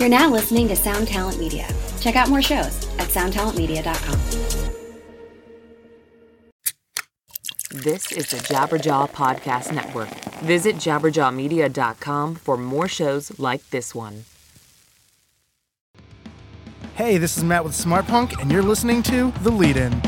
You're now listening to Sound Talent Media. Check out more shows at soundtalentmedia.com. This is the Jabberjaw Podcast Network. Visit jabberjawmedia.com for more shows like this one. Hey, this is Matt with Smart Punk, and you're listening to The Lead In.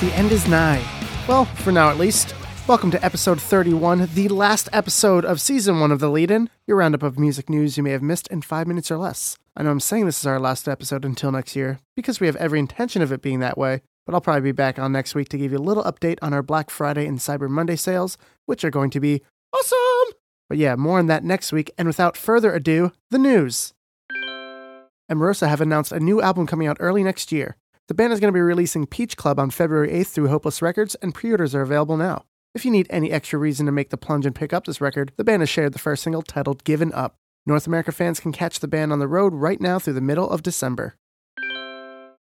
The end is nigh. Well, for now at least. Welcome to episode 31, the last episode of season one of The Lead In, your roundup of music news you may have missed in five minutes or less. I know I'm saying this is our last episode until next year, because we have every intention of it being that way, but I'll probably be back on next week to give you a little update on our Black Friday and Cyber Monday sales, which are going to be awesome! But yeah, more on that next week, and without further ado, the news. Emarosa have announced a new album coming out early next year. The band is going to be releasing Peach Club on February 8th through Hopeless Records, and pre orders are available now. If you need any extra reason to make the plunge and pick up this record, the band has shared the first single titled Givin' Up. North America fans can catch the band on the road right now through the middle of December.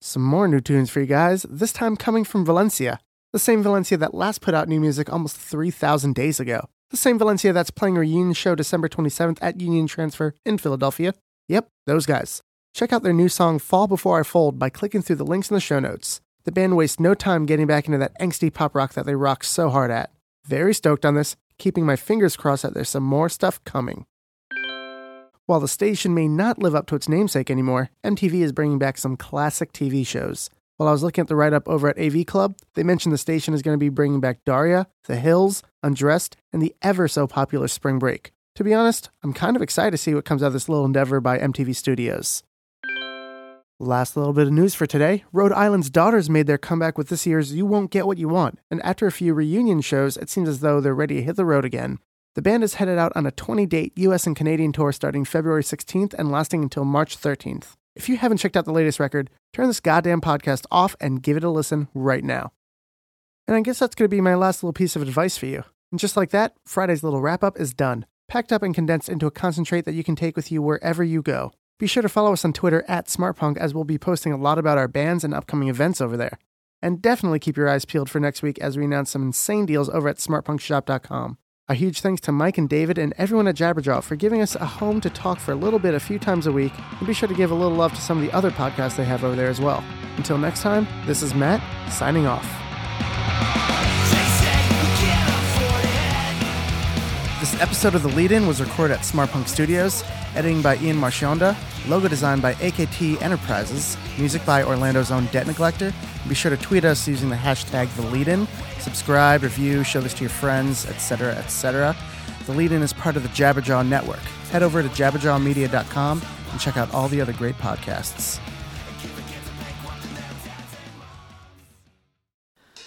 Some more new tunes for you guys, this time coming from Valencia. The same Valencia that last put out new music almost 3,000 days ago. The same Valencia that's playing a reunion show December 27th at Union Transfer in Philadelphia. Yep, those guys. Check out their new song Fall Before I Fold by clicking through the links in the show notes. The band wastes no time getting back into that angsty pop rock that they rock so hard at. Very stoked on this, keeping my fingers crossed that there's some more stuff coming. While the station may not live up to its namesake anymore, MTV is bringing back some classic TV shows. While I was looking at the write up over at AV Club, they mentioned the station is going to be bringing back Daria, The Hills, Undressed, and the ever so popular Spring Break. To be honest, I'm kind of excited to see what comes out of this little endeavor by MTV Studios. Last little bit of news for today Rhode Island's Daughters made their comeback with this year's You Won't Get What You Want, and after a few reunion shows, it seems as though they're ready to hit the road again. The band is headed out on a 20 date US and Canadian tour starting February 16th and lasting until March 13th. If you haven't checked out the latest record, turn this goddamn podcast off and give it a listen right now. And I guess that's going to be my last little piece of advice for you. And just like that, Friday's little wrap up is done, packed up and condensed into a concentrate that you can take with you wherever you go. Be sure to follow us on Twitter at SmartPunk as we'll be posting a lot about our bands and upcoming events over there. And definitely keep your eyes peeled for next week as we announce some insane deals over at smartpunkshop.com. A huge thanks to Mike and David and everyone at Jabberjaw for giving us a home to talk for a little bit a few times a week, and be sure to give a little love to some of the other podcasts they have over there as well. Until next time, this is Matt, signing off. Episode of The Lead In was recorded at Smartpunk Studios, editing by Ian Marchionda, logo designed by AKT Enterprises, music by Orlando's own Debt Neglector. Be sure to tweet us using the hashtag The Lead In, subscribe, review, show this to your friends, etc., etc. The Lead In is part of the Jabberjaw Network. Head over to jabberjawmedia.com and check out all the other great podcasts.